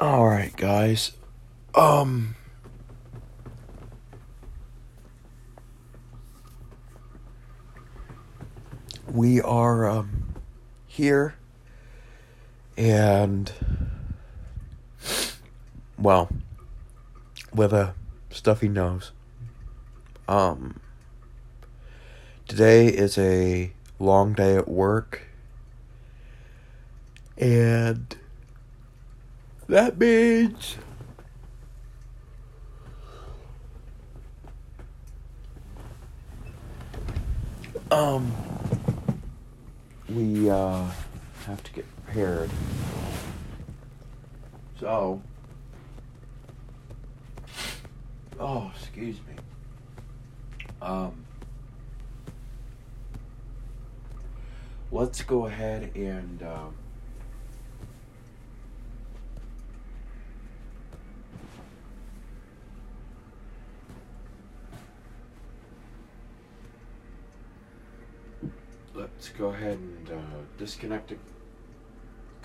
All right, guys. Um we are um here and well with a stuffy nose. Um today is a long day at work and that means um we uh have to get prepared. So Oh, excuse me. Um let's go ahead and um let's go ahead and uh, disconnect a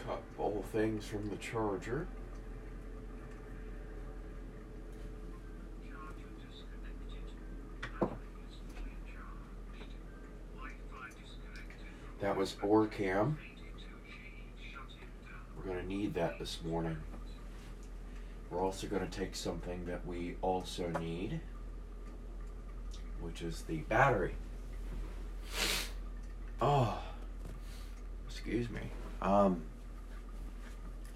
couple things from the charger. That was Orcam. We're going to need that this morning. We're also going to take something that we also need, which is the battery. Oh, excuse me. Um,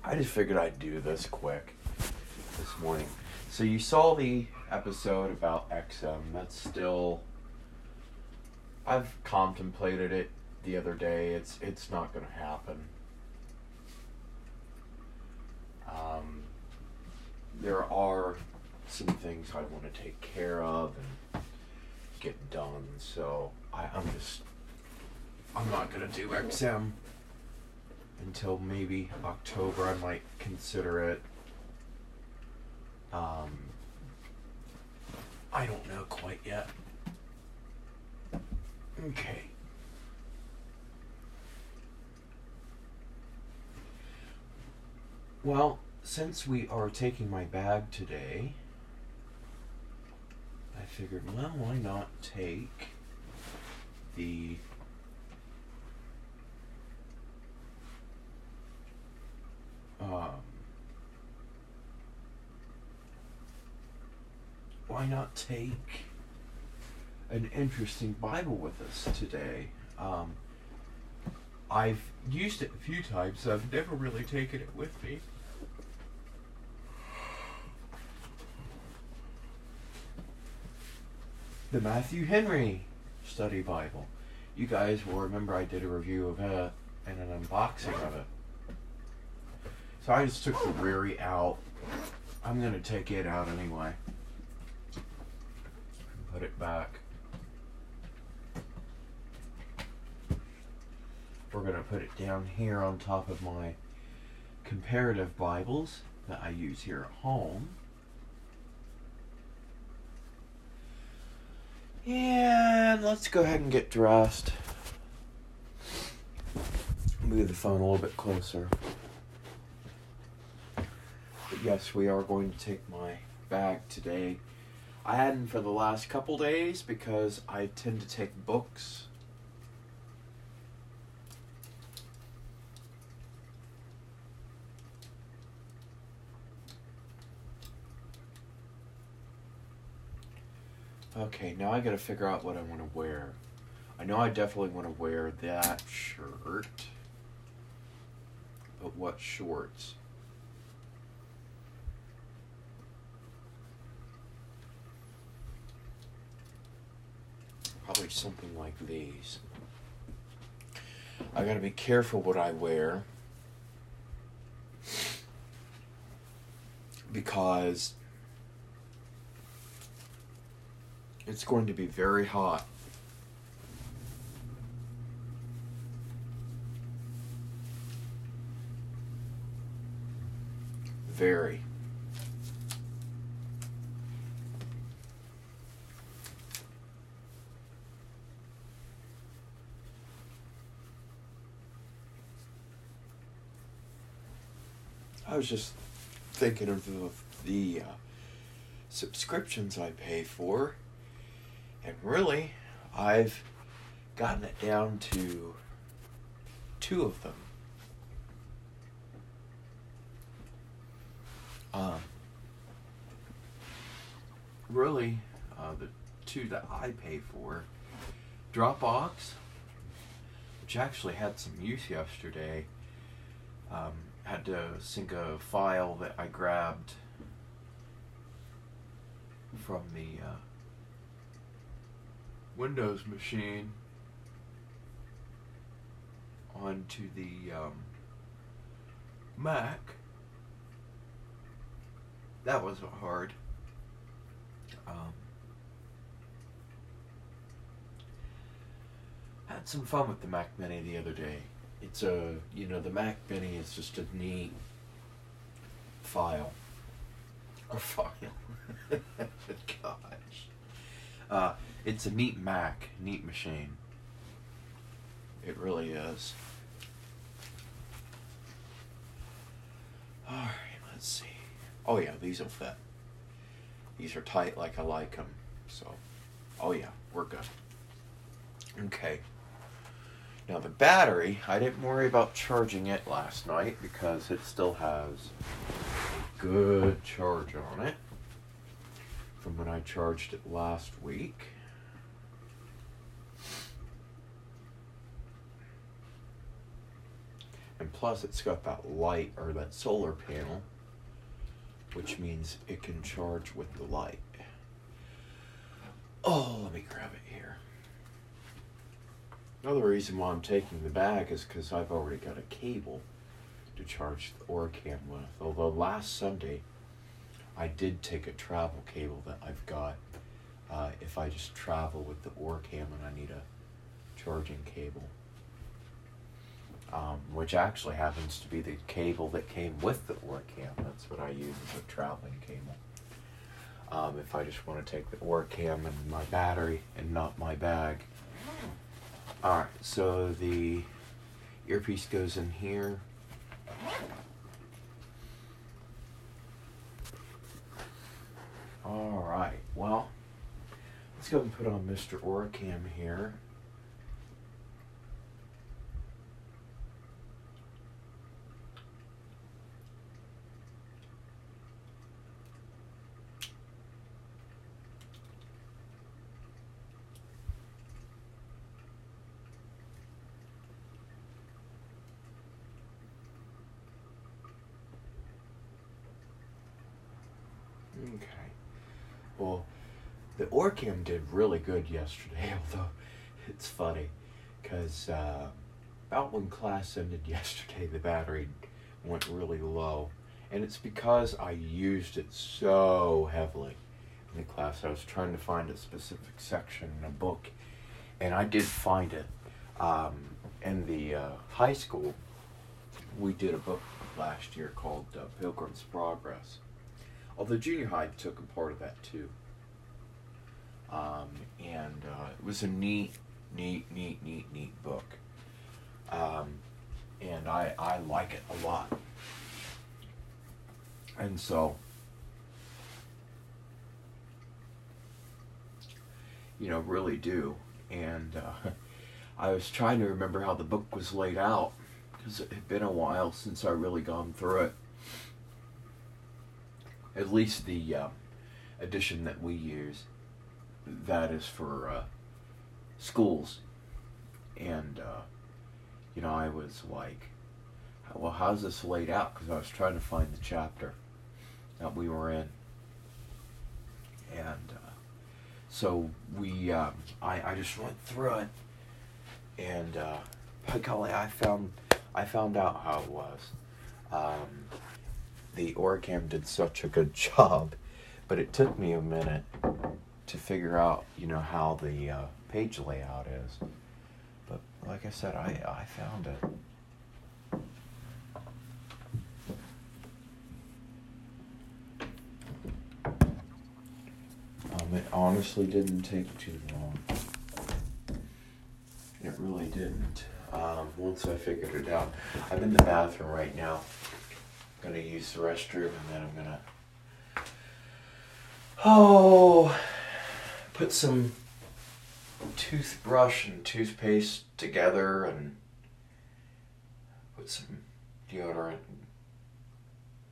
I just figured I'd do this quick this morning. So you saw the episode about XM. That's still. I've contemplated it the other day. It's it's not going to happen. Um, there are some things I want to take care of and get done. So I, I'm just I'm not gonna do XM until maybe October. I might consider it. Um, I don't know quite yet. Okay. Well, since we are taking my bag today, I figured, well, why not take the um, why not take an interesting Bible with us today? Um, I've used it a few times. I've never really taken it with me. The Matthew Henry Study Bible. You guys will remember I did a review of it and an unboxing of it. So I just took the Ryrie out. I'm going to take it out anyway. Put it back. We're going to put it down here on top of my comparative Bibles that I use here at home. And let's go ahead and get dressed. Move the phone a little bit closer. Yes, we are going to take my bag today. I hadn't for the last couple days because I tend to take books. Okay, now I gotta figure out what I want to wear. I know I definitely want to wear that shirt. But what shorts? Probably something like these. I gotta be careful what I wear. Because it's going to be very hot. Very. I was just thinking of the, the uh, subscriptions I pay for, and really, I've gotten it down to two of them. Um, really, uh, the two that I pay for, Dropbox, which actually had some use yesterday. Um, had to sync a file that I grabbed from the uh, Windows machine onto the um, Mac. That wasn't hard. Um, had some fun with the Mac Mini the other day. It's a, you know, the Mac Mini is just a neat file. Or file. Gosh. Uh, it's a neat Mac, neat machine. It really is. Alright, let's see. Oh, yeah, these will fit. These are tight like I like them. So, oh, yeah, we're good. Okay. Now the battery, I didn't worry about charging it last night because it still has a good charge on it from when I charged it last week. And plus it's got that light or that solar panel which means it can charge with the light. Oh, let me grab it. Another reason why I'm taking the bag is because I've already got a cable to charge the Orcam with. Although last Sunday, I did take a travel cable that I've got. Uh, if I just travel with the Orcam and I need a charging cable, um, which actually happens to be the cable that came with the Orcam. That's what I use as a traveling cable. Um, if I just want to take the Orcam and my battery and not my bag. Alright, so the earpiece goes in here. Alright, well, let's go and put on Mr. Orcam here. Okay. Well, the Orcam did really good yesterday, although it's funny because uh, about when class ended yesterday, the battery went really low. And it's because I used it so heavily in the class. I was trying to find a specific section in a book, and I did find it. Um, in the uh, high school, we did a book last year called uh, Pilgrim's Progress Although junior high took a part of that too. Um, and uh, it was a neat, neat, neat, neat, neat book. Um, and I, I like it a lot. And so, you know, really do. And uh, I was trying to remember how the book was laid out because it had been a while since I really gone through it at least the uh, edition that we use, that is for uh, schools. And, uh, you know, I was like, well, how's this laid out? Because I was trying to find the chapter that we were in. And uh, so we, um, I, I just went through it. And uh, by golly, I found, I found out how it was. Um, the Orcam did such a good job, but it took me a minute to figure out, you know, how the uh, page layout is. But like I said, I, I found it. Um, it honestly didn't take too long. It really didn't. Um, once I figured it out. I'm in the bathroom right now I'm gonna use the restroom and then I'm gonna oh put some toothbrush and toothpaste together and put some deodorant and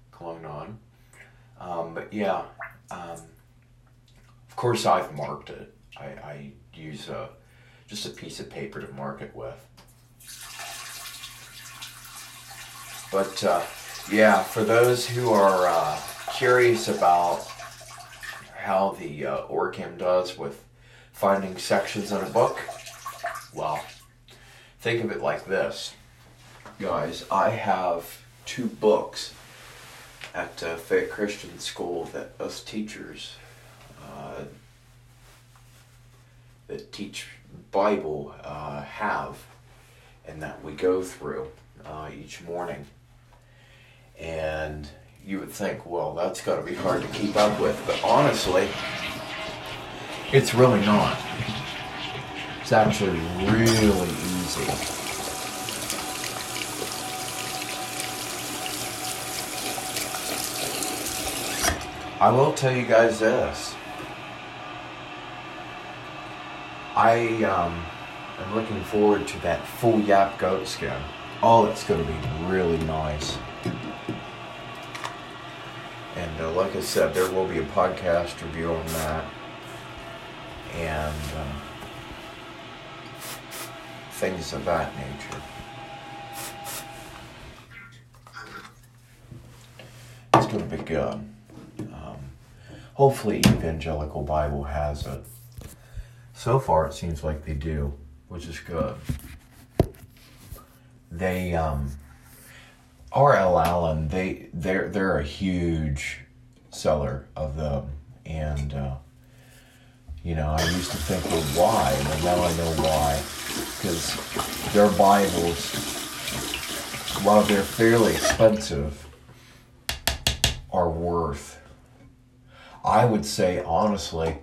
cologne on. Um, but yeah, um, of course I've marked it. I, I use a, just a piece of paper to mark it with. But uh, yeah, for those who are uh, curious about how the uh, OrCam does with finding sections in a book, well, think of it like this. Guys, I have two books at uh, Fayette Christian School that us teachers uh, that teach Bible uh, have and that we go through uh, each morning. And you would think, well, that's got to be hard to keep up with. But honestly, it's really not. It's actually really easy. I will tell you guys this. I um, am looking forward to that full yapp goat skin. Oh, it's going to be really nice. And uh, like I said, there will be a podcast review on that. And um, things of that nature. It's going to be good. Um, hopefully, Evangelical Bible has it. So far, it seems like they do, which is good. They, um, R.L. Allan, they they're they're a huge seller of them, and uh, you know I used to think, well, why? And now I know why, because their Bibles, while they're fairly expensive, are worth. I would say honestly,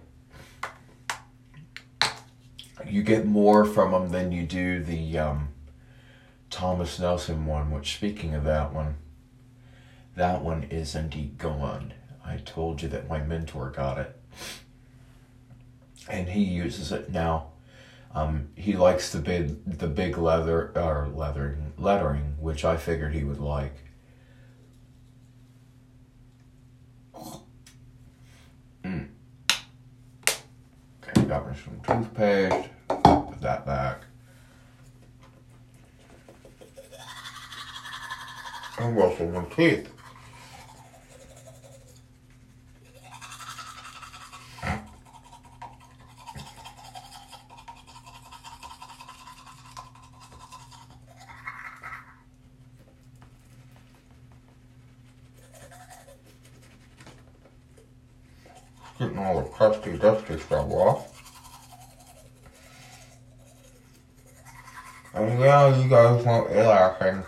you get more from them than you do the. Um, Thomas Nelson one, which speaking of that one, that one is indeed gone. I told you that my mentor got it. And he uses it now. Um, he likes the big the big leather or leathering lettering, which I figured he would like. Mm. Okay, got me some toothpaste. Put that back. and brushing my teeth. Getting all the crusty, dusty stuff off. And now you guys won't be laughing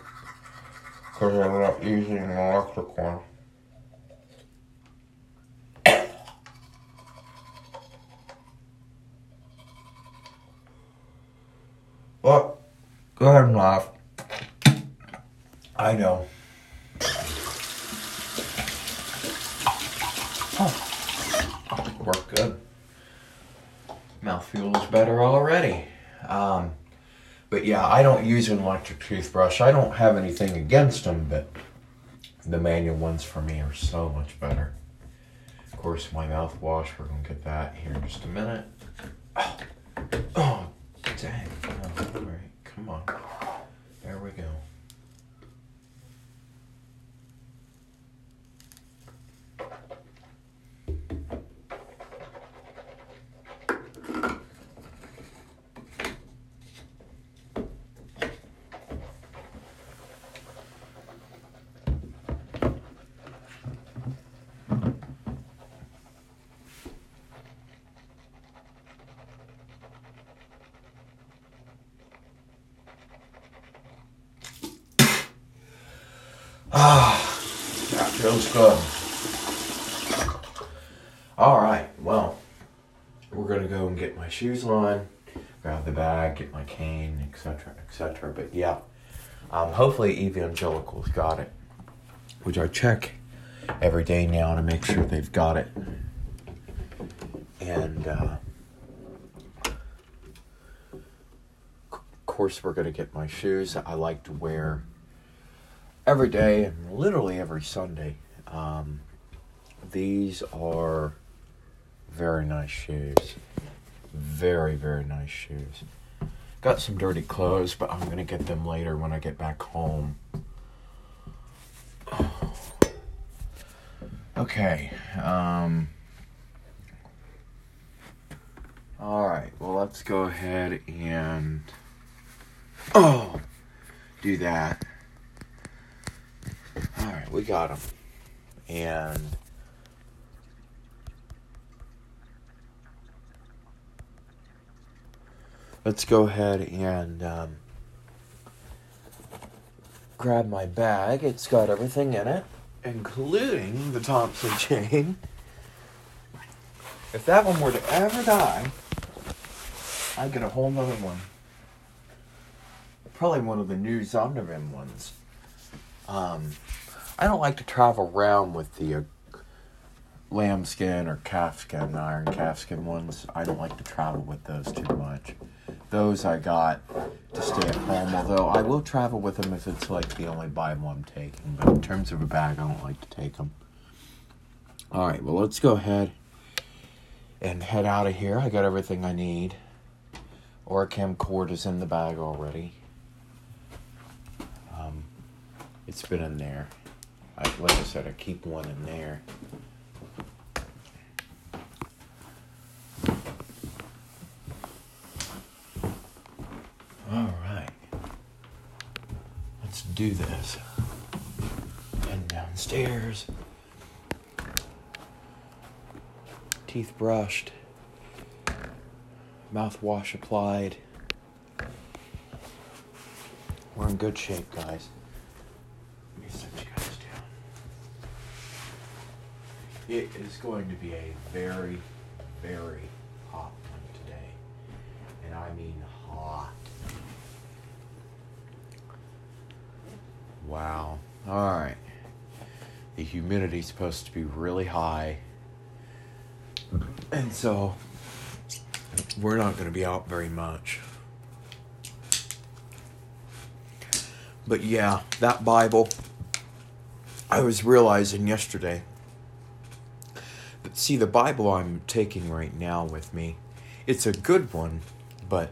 because I'm not using an electric one. But go ahead and laugh. I know. Oh, feels better already. Um, but yeah, I don't use an electric toothbrush. I don't have anything against them, but the manual ones for me are so much better. Of course, my mouthwash, we're going to get that here in just a minute. Oh, oh dang. Oh, all right, come on. There we go. Ah, good. All right, well, we're gonna go and get my shoes on, grab the bag, get my cane, etc., etc. But yeah, um, hopefully Evangelicals got it. which I check every day now to make sure they've got it. And uh, of course, we're to get my shoes I like to wear every day and literally every Sunday. Um, these are very nice shoes. Very, very nice shoes. Got some dirty clothes, but I'm going to get them later when I get back home. Okay. Um, all right. Well, let's go ahead and oh, do that. We got him. and let's go ahead and um, grab my bag. It's got everything in it including the Thompson chain. If that one were to ever die, I'd get a whole nother one. Probably one of the new Zondervan ones. Um, I don't like to travel around with the uh, lambskin or calfskin, iron calfskin ones. I don't like to travel with those too much. Those I got to stay at home, although I will travel with them if it's like the only Bible I'm taking. But in terms of a bag, I don't like to take them. All right, well, let's go ahead and head out of here. I got everything I need. OrCam cord is in the bag already. Um, it's been in there. I, like I said, I keep one in there. All right. Let's do this. And downstairs. Teeth brushed. Mouthwash applied. We're in good shape, guys. Let me set you guys down. It is going to be a very, very hot one today. And I mean hot. Wow. All right. The humidity's supposed to be really high. And so we're not going to be out very much. But yeah, that Bible, I was realizing yesterday see, the Bible I'm taking right now with me, it's a good one, but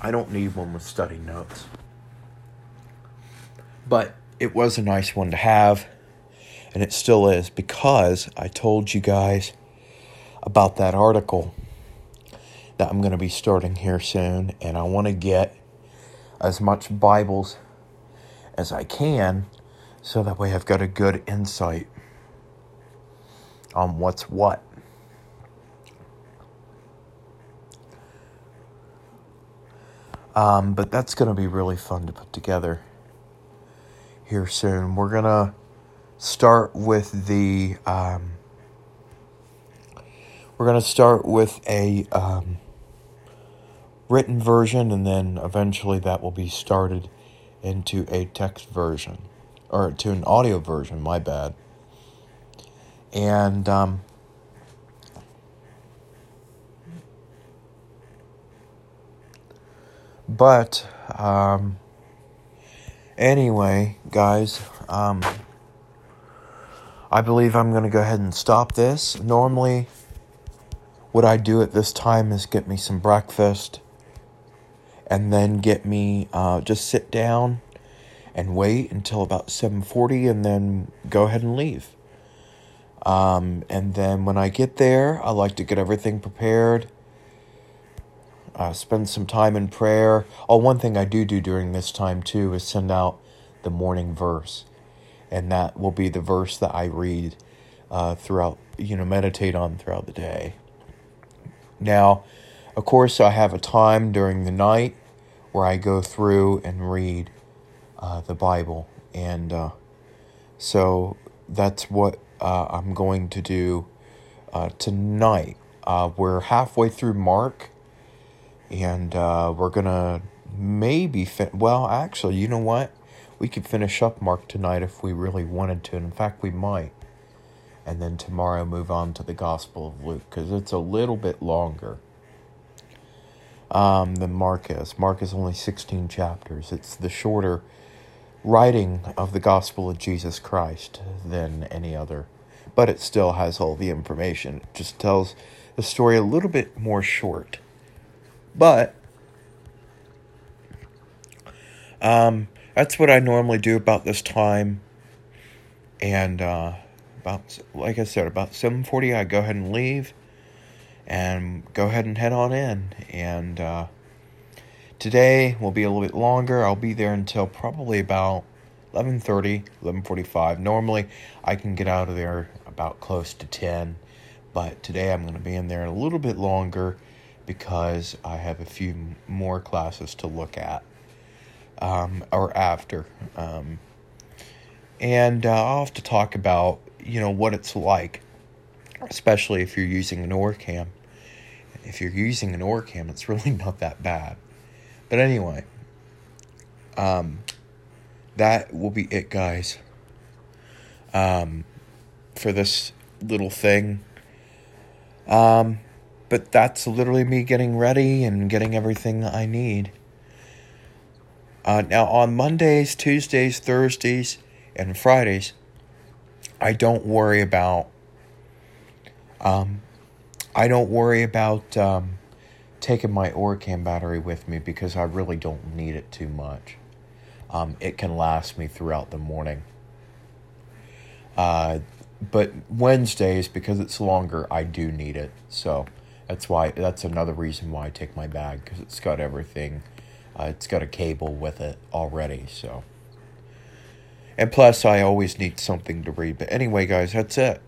I don't need one with study notes. But it was a nice one to have, and it still is because I told you guys about that article that I'm going to be starting here soon, and I want to get as much Bibles as I can so that way I've got a good insight on what's what. Um, but that's going to be really fun to put together here soon. We're going to start with the. Um, we're going to start with a um, written version, and then eventually that will be started into a text version, or to an audio version, my bad. And. Um, but um, Anyway, guys, um, I believe I'm going to go ahead and stop this. Normally, what I do at this time is get me some breakfast and then get me uh, just sit down and wait until about 7:40 and then go ahead and leave. Um, and then when I get there, I like to get everything prepared. Uh, spend some time in prayer. Oh, one thing I do do during this time too is send out the morning verse, and that will be the verse that I read uh, throughout, you know, meditate on throughout the day. Now, of course, I have a time during the night where I go through and read uh, the Bible, and uh, so that's what uh, I'm going to do uh, tonight. Uh, we're halfway through Mark and uh, we're gonna maybe fit. Well, actually, you know what? we could finish up Mark tonight if we really wanted to. In fact, we might. And then tomorrow move on to the Gospel of Luke because it's a little bit longer um, than Mark is. Mark is only 16 chapters. It's the shorter writing of the Gospel of Jesus Christ than any other. But it still has all the information. It just tells the story a little bit more short. But um, that's what I normally do about this time. And uh, about like I said, about seven forty, I go ahead and leave, and go ahead and head on in. And uh, today will be a little bit longer. I'll be there until probably about 11.30 11.45 normally i can get out of there about close to 10 but today i'm going to be in there a little bit longer because i have a few more classes to look at um, or after um, and uh, i'll have to talk about you know what it's like especially if you're using an orcam if you're using an orcam it's really not that bad but anyway um, that will be it, guys. Um, for this little thing. Um, but that's literally me getting ready and getting everything I need. Uh, now, on Mondays, Tuesdays, Thursdays, and Fridays, I don't worry about. Um, I don't worry about um, taking my Orcam battery with me because I really don't need it too much um, it can last me throughout the morning. Uh, but Wednesdays, because it's longer, I do need it. So that's why that's another reason why I take my bag because it's got everything. Uh, it's got a cable with it already. So, and plus, I always need something to read. But anyway, guys, that's it.